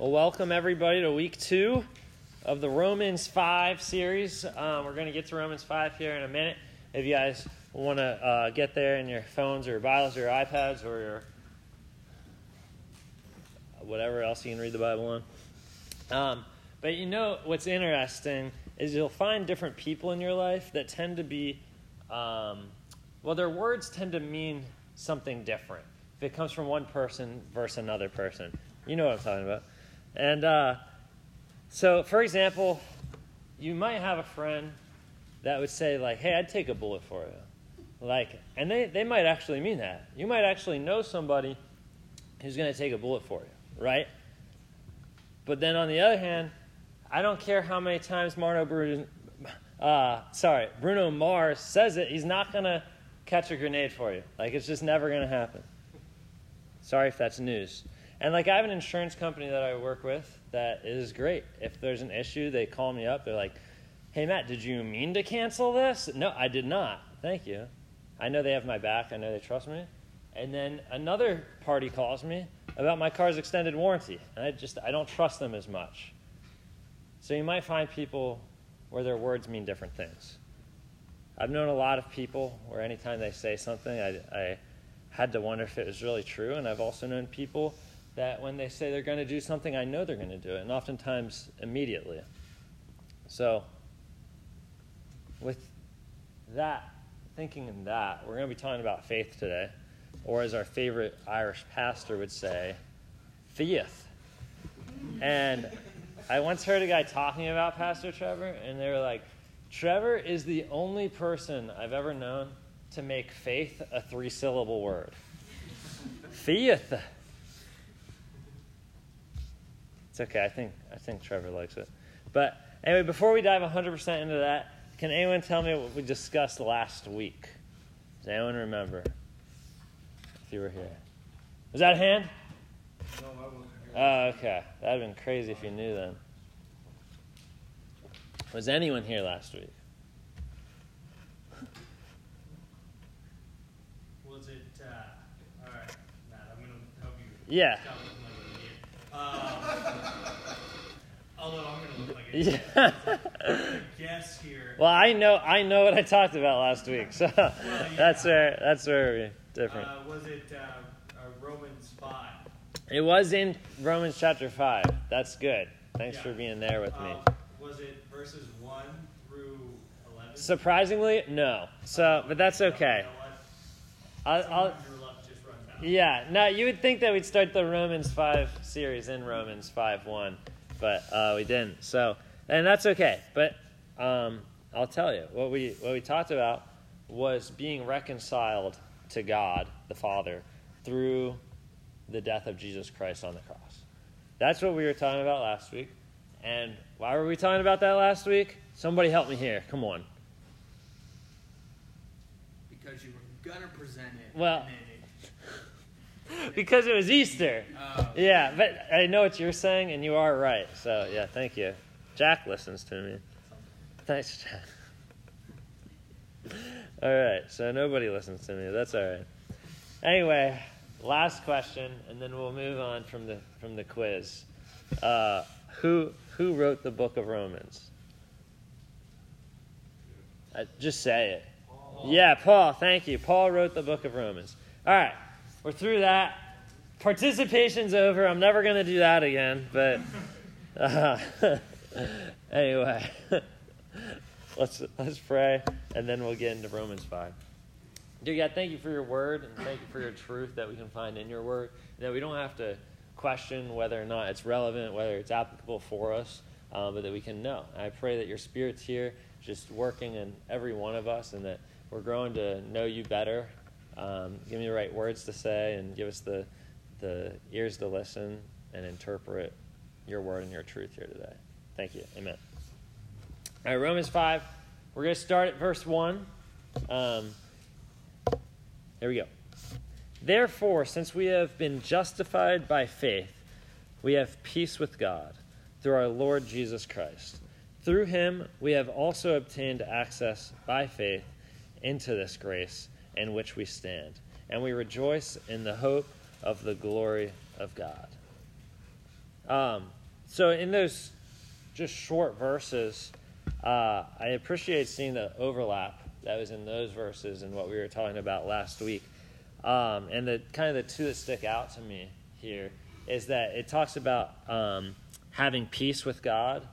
Well, welcome everybody to week two of the Romans 5 series. Um, we're going to get to Romans 5 here in a minute. If you guys want to uh, get there in your phones or your Bibles or your iPads or your whatever else you can read the Bible on. Um, but you know what's interesting is you'll find different people in your life that tend to be, um, well, their words tend to mean something different if it comes from one person versus another person. You know what I'm talking about. And uh, so, for example, you might have a friend that would say, like, hey, I'd take a bullet for you. Like, and they, they might actually mean that. You might actually know somebody who's going to take a bullet for you, right? But then on the other hand, I don't care how many times Marno Bruno, uh, sorry, Bruno Mars says it, he's not going to catch a grenade for you. Like, it's just never going to happen. Sorry if that's news. And like I have an insurance company that I work with that is great. If there's an issue, they call me up. They're like, "Hey Matt, did you mean to cancel this?" No, I did not. Thank you. I know they have my back. I know they trust me. And then another party calls me about my car's extended warranty, and I just I don't trust them as much. So you might find people where their words mean different things. I've known a lot of people where anytime they say something, I, I had to wonder if it was really true, and I've also known people that when they say they're going to do something, I know they're going to do it, and oftentimes immediately. So, with that, thinking in that, we're going to be talking about faith today, or as our favorite Irish pastor would say, faith. And I once heard a guy talking about Pastor Trevor, and they were like, Trevor is the only person I've ever known to make faith a three syllable word. faith. It's okay. I think I think Trevor likes it. But anyway, before we dive 100% into that, can anyone tell me what we discussed last week? Does anyone remember? If you were here, was that a hand? No, I wasn't here. Oh, okay. That'd have been crazy if you knew then. Was anyone here last week? Was it? Uh, all right, Matt. I'm gonna help you. Yeah. Although I'm gonna look like idiot. Yeah. Guess here. Well, I know I know what I talked about last week, so that's where that's where we're different. Uh, was it uh, uh, Romans five? It was in Romans chapter five. That's good. Thanks Yeah. for being there with me. Um, was it verses one through eleven? Surprisingly, no. So, but that's okay. You know? I'll, I'll, yeah. No, you would think that we'd start the Romans five series in Romans five one, but uh, we didn't. So, and that's okay. But um, I'll tell you what we what we talked about was being reconciled to God the Father through the death of Jesus Christ on the cross. That's what we were talking about last week. And why were we talking about that last week? Somebody help me here. Come on. because you were gonna present it. Well- Because it was Easter. uh, Yeah, but I know what you're saying, and you are right. So, yeah, thank you. Jack listens to me. Thanks, Jack. All right, so nobody listens to me. That's all right. Anyway, last question, and then we'll move on from the from the quiz. Uh, who who wrote the book of Romans? Uh, just say it. Yeah, Paul. Thank you. Paul wrote the book of Romans. All right, we're through that. Participation's over. I'm never going to do that again. But uh, anyway, let's let's pray, and then we'll get into Romans five. Dear God, thank you for your word, and thank you for your truth that we can find in your word. That we don't have to question whether or not it's relevant, whether it's applicable for us, uh, but that we can know. I pray that your Spirit's here, just working in every one of us, and that we're growing to know you better. Um, give me the right words to say, and give us the the ears to listen and interpret your word and your truth here today. Thank you. Amen. All right, Romans 5. We're going to start at verse 1. Um, here we go. Therefore, since we have been justified by faith, we have peace with God through our Lord Jesus Christ. Through him, we have also obtained access by faith into this grace in which we stand, and we rejoice in the hope of the glory of God. Um, so in those just short verses, uh, I appreciate seeing the overlap that was in those verses and what we were talking about last week. Um, and the kind of the two that stick out to me here is that it talks about um, having peace with God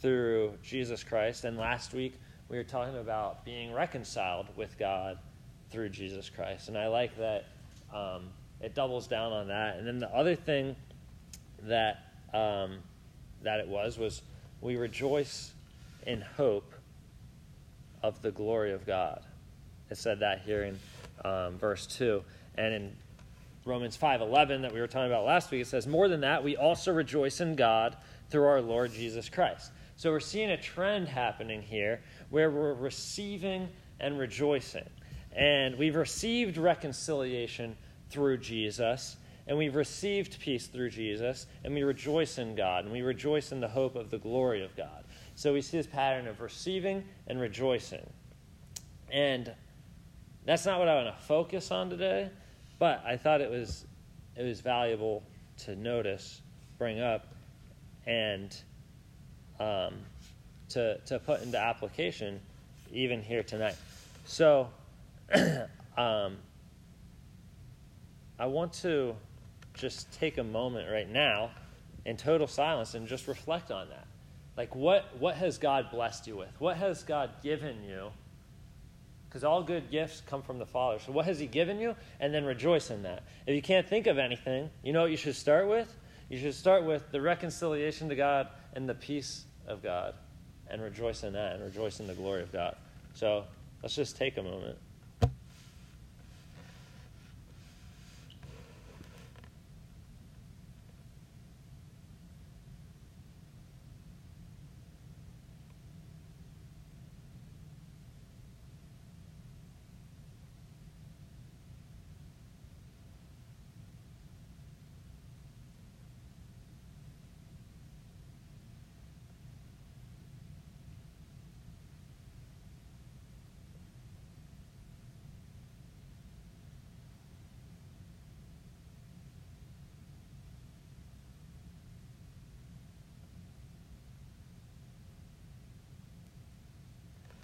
through Jesus Christ. And last week we were talking about being reconciled with God through Jesus Christ. And I like that um, it doubles down on that. And then the other thing that um, that it was was we rejoice in hope of the glory of God. It said that here in um, verse two, and in Romans five eleven that we were talking about last week, it says, "More than that, we also rejoice in God through our Lord Jesus Christ." So we're seeing a trend happening here where we're receiving and rejoicing, and we've received reconciliation through Jesus, and we've received peace through Jesus, and we rejoice in God, and we rejoice in the hope of the glory of God. So we see this pattern of receiving and rejoicing. And that's not what I want to focus on today, but I thought it was it was valuable to notice, bring up, and um, to to put into application, even here tonight. So, um, I want to just take a moment right now in total silence and just reflect on that. Like, what, what has God blessed you with? What has God given you? Because all good gifts come from the Father. So, what has He given you? And then rejoice in that. If you can't think of anything, you know what you should start with? You should start with the reconciliation to God and the peace of God and rejoice in that and rejoice in the glory of God. So, let's just take a moment.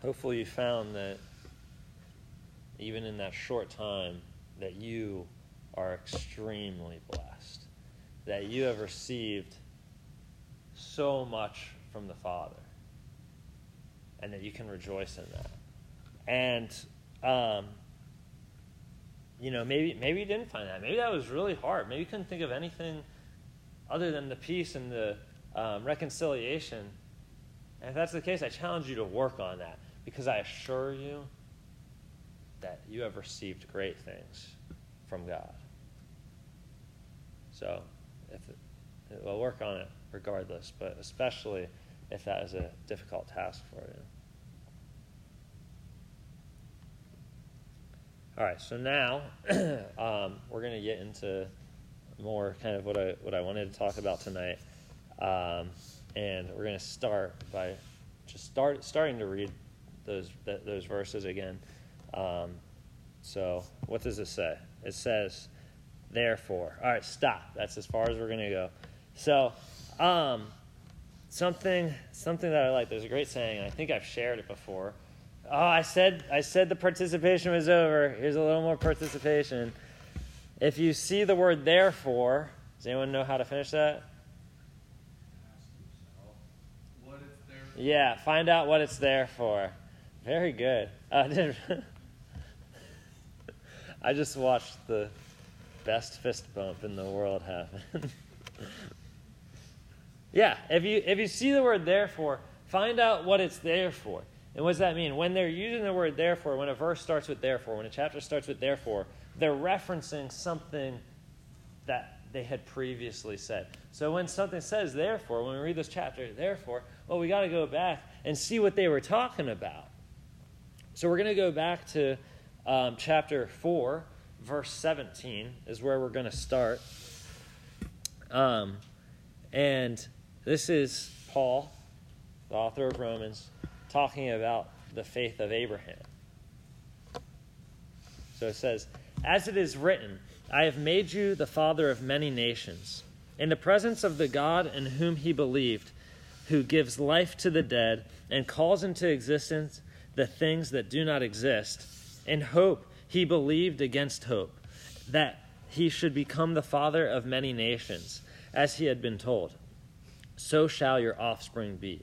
Hopefully, you found that even in that short time, that you are extremely blessed, that you have received so much from the Father, and that you can rejoice in that. And, um, you know, maybe maybe you didn't find that. Maybe that was really hard. Maybe you couldn't think of anything other than the peace and the um, reconciliation. And if that's the case, I challenge you to work on that because I assure you that you have received great things from God. So, if it, we'll work on it regardless, but especially if that is a difficult task for you. All right, so now um, we're going to get into more kind of what I what I wanted to talk about tonight, um, and we're going to start by just start starting to read those that, those verses again. Um, so what does it say? It says, "Therefore." All right, stop. That's as far as we're going to go. So, um, something something that I like. There's a great saying. and I think I've shared it before. Oh, I said I said the participation was over. Here's a little more participation. If you see the word therefore, does anyone know how to finish that? Yeah, find out what it's there for. Very good. Uh, I just watched the best fist bump in the world happen. yeah, if you if you see the word therefore, find out what it's there for. And what does that mean? When they're using the word therefore, when a verse starts with therefore, when a chapter starts with therefore, they're referencing something that they had previously said. So when something says therefore, when we read this chapter, therefore, well, we got to go back and see what they were talking about. So we're going to go back to um, chapter 4, verse 17, is where we're going to start. Um, and this is Paul, the author of Romans, talking about the faith of Abraham. So it says, As it is written, I have made you the father of many nations, in the presence of the God in whom he believed, who gives life to the dead and calls into existence the things that do not exist. In hope, he believed against hope that he should become the father of many nations, as he had been told. So shall your offspring be.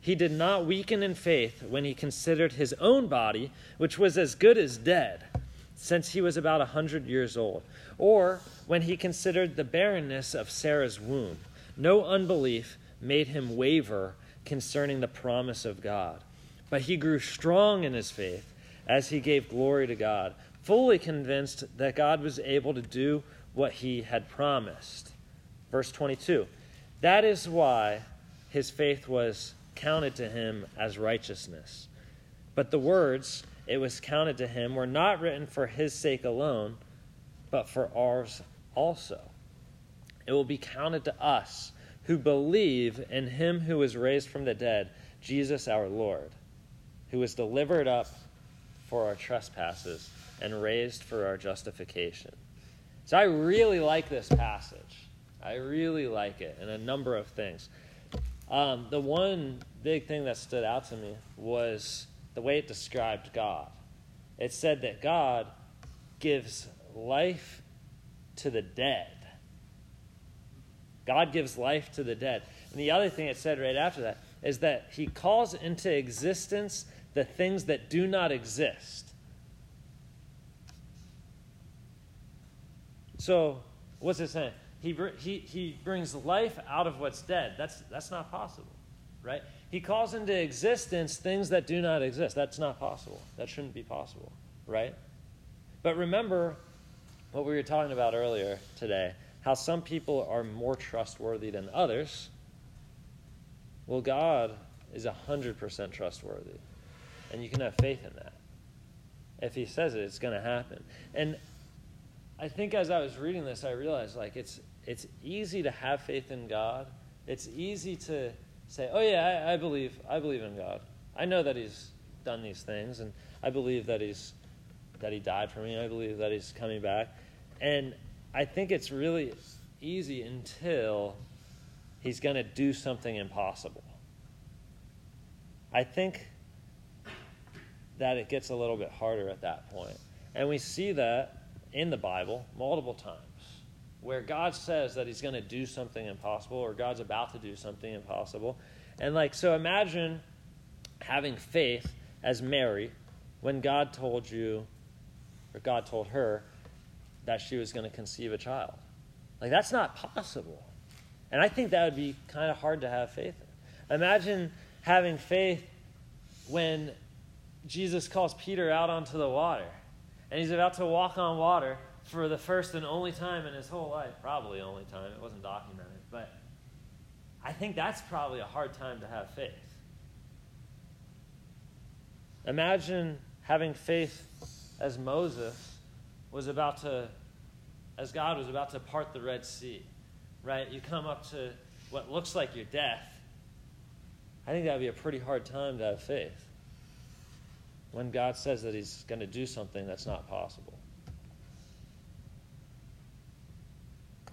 He did not weaken in faith when he considered his own body, which was as good as dead, since he was about a hundred years old, or when he considered the barrenness of Sarah's womb. No unbelief made him waver concerning the promise of God, but he grew strong in his faith as he gave glory to God, fully convinced that God was able to do what he had promised. Verse 22 That is why his faith was counted to him as righteousness. But the words, it was counted to him, were not written for his sake alone, but for ours also. It will be counted to us who believe in him who was raised from the dead, Jesus our Lord, who was delivered up for our trespasses and raised for our justification. So I really like this passage. I really like it in a number of things. Um, the one big thing that stood out to me was the way it described God. It said that God gives life to the dead. God gives life to the dead. And the other thing it said right after that is that he calls into existence the things that do not exist. So, what's it saying? He, he, he brings life out of what's dead. That's, that's not possible, right? He calls into existence things that do not exist. That's not possible. That shouldn't be possible, right? But remember what we were talking about earlier today how some people are more trustworthy than others. Well, God is 100% trustworthy, and you can have faith in that. If He says it, it's going to happen. And I think as I was reading this, I realized like it's it's easy to have faith in God. It's easy to say, "Oh yeah, I, I believe I believe in God. I know that He's done these things, and I believe that He's that He died for me. I believe that He's coming back." And I think it's really easy until He's going to do something impossible. I think that it gets a little bit harder at that point. And we see that in the Bible multiple times where God says that he's going to do something impossible or God's about to do something impossible. And like so imagine having faith as Mary when God told you or God told her that she was going to conceive a child. Like that's not possible. And I think that would be kind of hard to have faith in. Imagine having faith when Jesus calls Peter out onto the water and he's about to walk on water for the first and only time in his whole life. Probably only time, it wasn't documented. But I think that's probably a hard time to have faith. Imagine having faith as Moses was about to, as God was about to part the Red Sea, right? You come up to what looks like your death. I think that would be a pretty hard time to have faith when God says that He's going to do something that's not possible.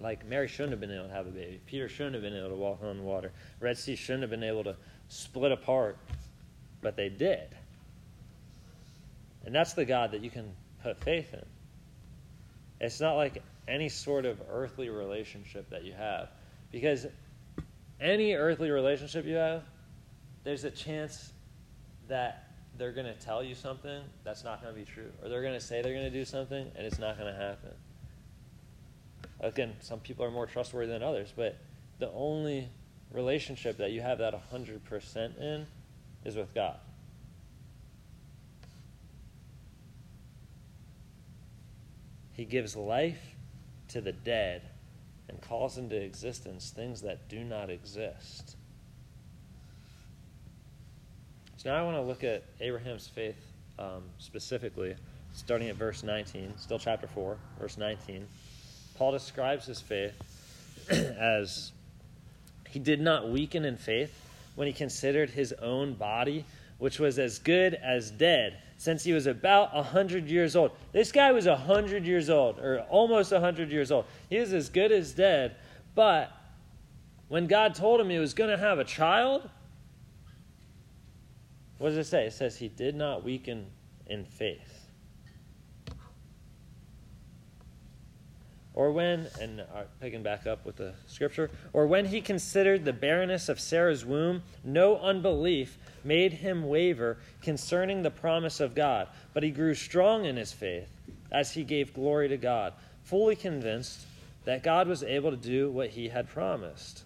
Like Mary shouldn't have been able to have a baby. Peter shouldn't have been able to walk on water. Red Sea shouldn't have been able to split apart, but they did. And that's the God that you can put faith in. It's not like any sort of earthly relationship that you have. Because any earthly relationship you have, there's a chance that they're going to tell you something that's not going to be true. Or they're going to say they're going to do something and it's not going to happen. Again, some people are more trustworthy than others, but the only relationship that you have that 100% in is with God. He gives life to the dead and calls into existence things that do not exist. So now I want to look at Abraham's faith um, specifically, starting at verse 19, still chapter 4, verse 19. Paul describes his faith as he did not weaken in faith when he considered his own body, which was as good as dead, since he was about a hundred years old. This guy was a hundred years old, or almost a hundred years old. He was as good as dead, But when God told him he was going to have a child, what does it say? It says he did not weaken in faith. Or when, and picking back up with the scripture, or when he considered the barrenness of Sarah's womb, no unbelief made him waver concerning the promise of God, but he grew strong in his faith as he gave glory to God, fully convinced that God was able to do what he had promised.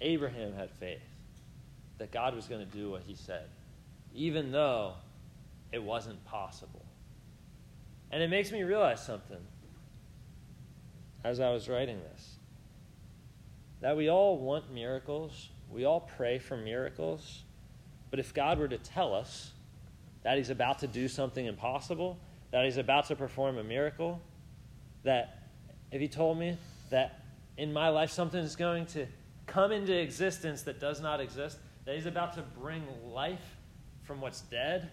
Abraham had faith that God was going to do what he said, even though it wasn't possible. And it makes me realize something as I was writing this that we all want miracles, we all pray for miracles, but if God were to tell us that He's about to do something impossible, that He's about to perform a miracle, that if He told me that in my life something is going to come into existence that does not exist, that He's about to bring life from what's dead,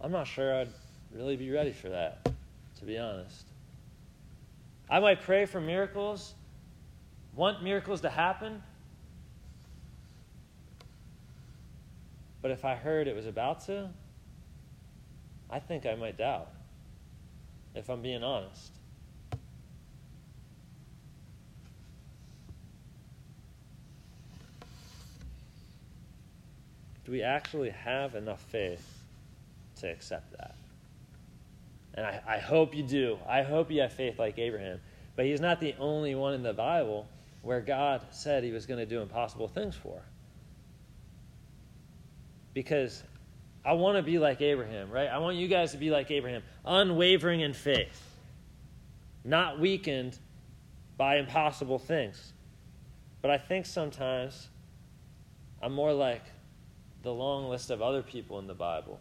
I'm not sure I'd really be ready for that, to be honest. I might pray for miracles, want miracles to happen, but if I heard it was about to, I think I might doubt, if I'm being honest. Do we actually have enough faith to accept that. And I, I hope you do. I hope you have faith like Abraham. But he's not the only one in the Bible where God said he was going to do impossible things for. Because I want to be like Abraham, right? I want you guys to be like Abraham, unwavering in faith, not weakened by impossible things. But I think sometimes I'm more like the long list of other people in the Bible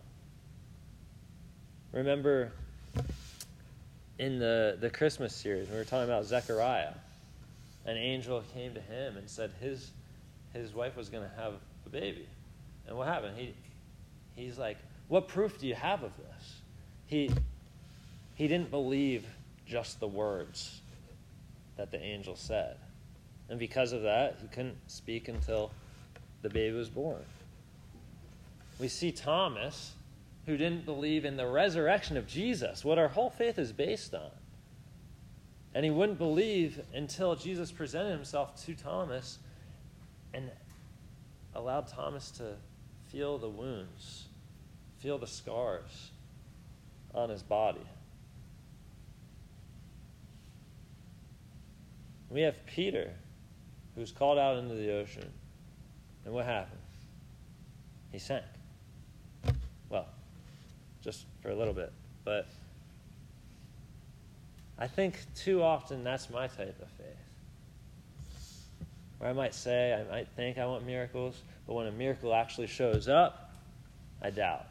Remember in the, the Christmas series, we were talking about Zechariah. An angel came to him and said his, his wife was going to have a baby. And what happened? He, he's like, What proof do you have of this? He, he didn't believe just the words that the angel said. And because of that, he couldn't speak until the baby was born. We see Thomas who didn't believe in the resurrection of Jesus, what our whole faith is based on. And he wouldn't believe until Jesus presented himself to Thomas and allowed Thomas to feel the wounds, feel the scars on his body. We have Peter, who's called out into the ocean. And what happened? He sank. Well, just for a little bit. But I think too often that's my type of faith. Where I might say, I might think I want miracles, but when a miracle actually shows up, I doubt.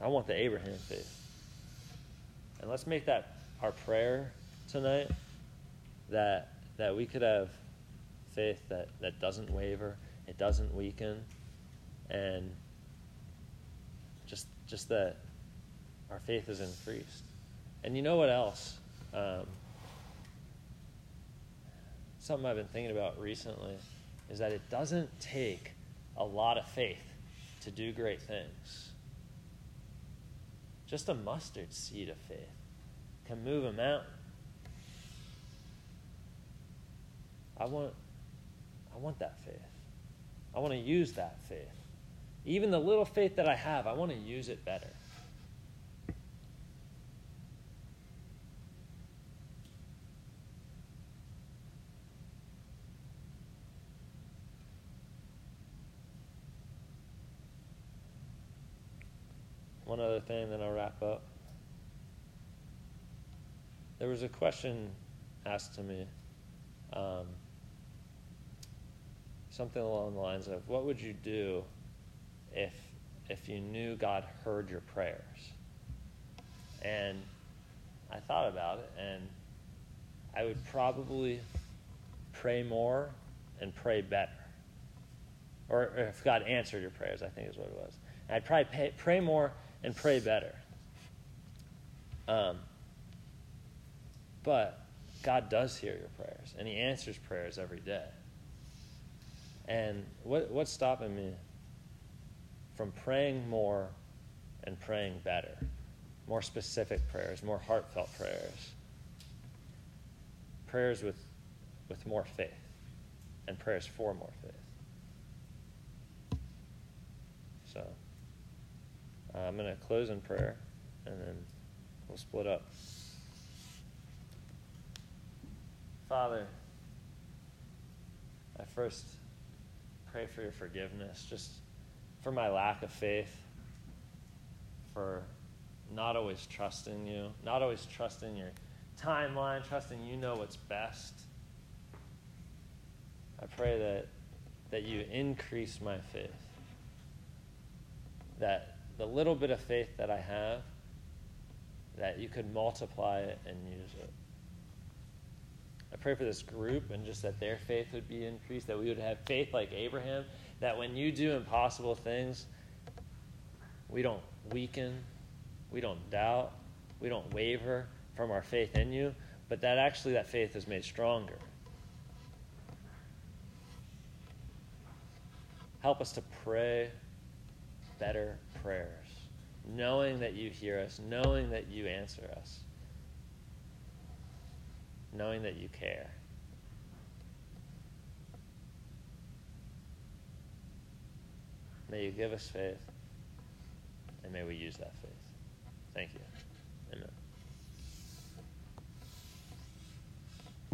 I want the Abraham faith. And let's make that our prayer tonight that that we could have faith that, that doesn't waver, it doesn't weaken, and just just that our faith is increased. And you know what else? Um, something I've been thinking about recently is that it doesn't take a lot of faith to do great things. Just a mustard seed of faith can move a mountain. I want I want that faith. I want to use that faith. Even the little faith that I have, I want to use it better. One other thing, then I'll wrap up. There was a question asked to me, um, something along the lines of, What would you do if if you knew God heard your prayers. And I thought about it and I would probably pray more and pray better. Or if God answered your prayers, I think is what it was. I'd probably pay, pray more and pray better. Um, but God does hear your prayers, and He answers prayers every day. And what, what's stopping me from praying more and praying better? More specific prayers, more heartfelt prayers, prayers with, with more faith, and prayers for more faith. So, uh, I'm going to close in prayer, and then we'll split up. Father, I first pray for your forgiveness, just for my lack of faith, for not always trusting you, not always trusting your timeline, trusting you know what's best. I pray that, that you increase my faith, that the little bit of faith that I have, that you could multiply it and use it. I pray for this group and just that their faith would be increased, that we would have faith like Abraham, that when you do impossible things, we don't weaken, we don't doubt, we don't waver from our faith in you, but that actually that faith is made stronger. Help us to pray better prayers, knowing that you hear us, knowing that you answer us knowing that you care. May you give us faith, and may we use that faith. Thank you.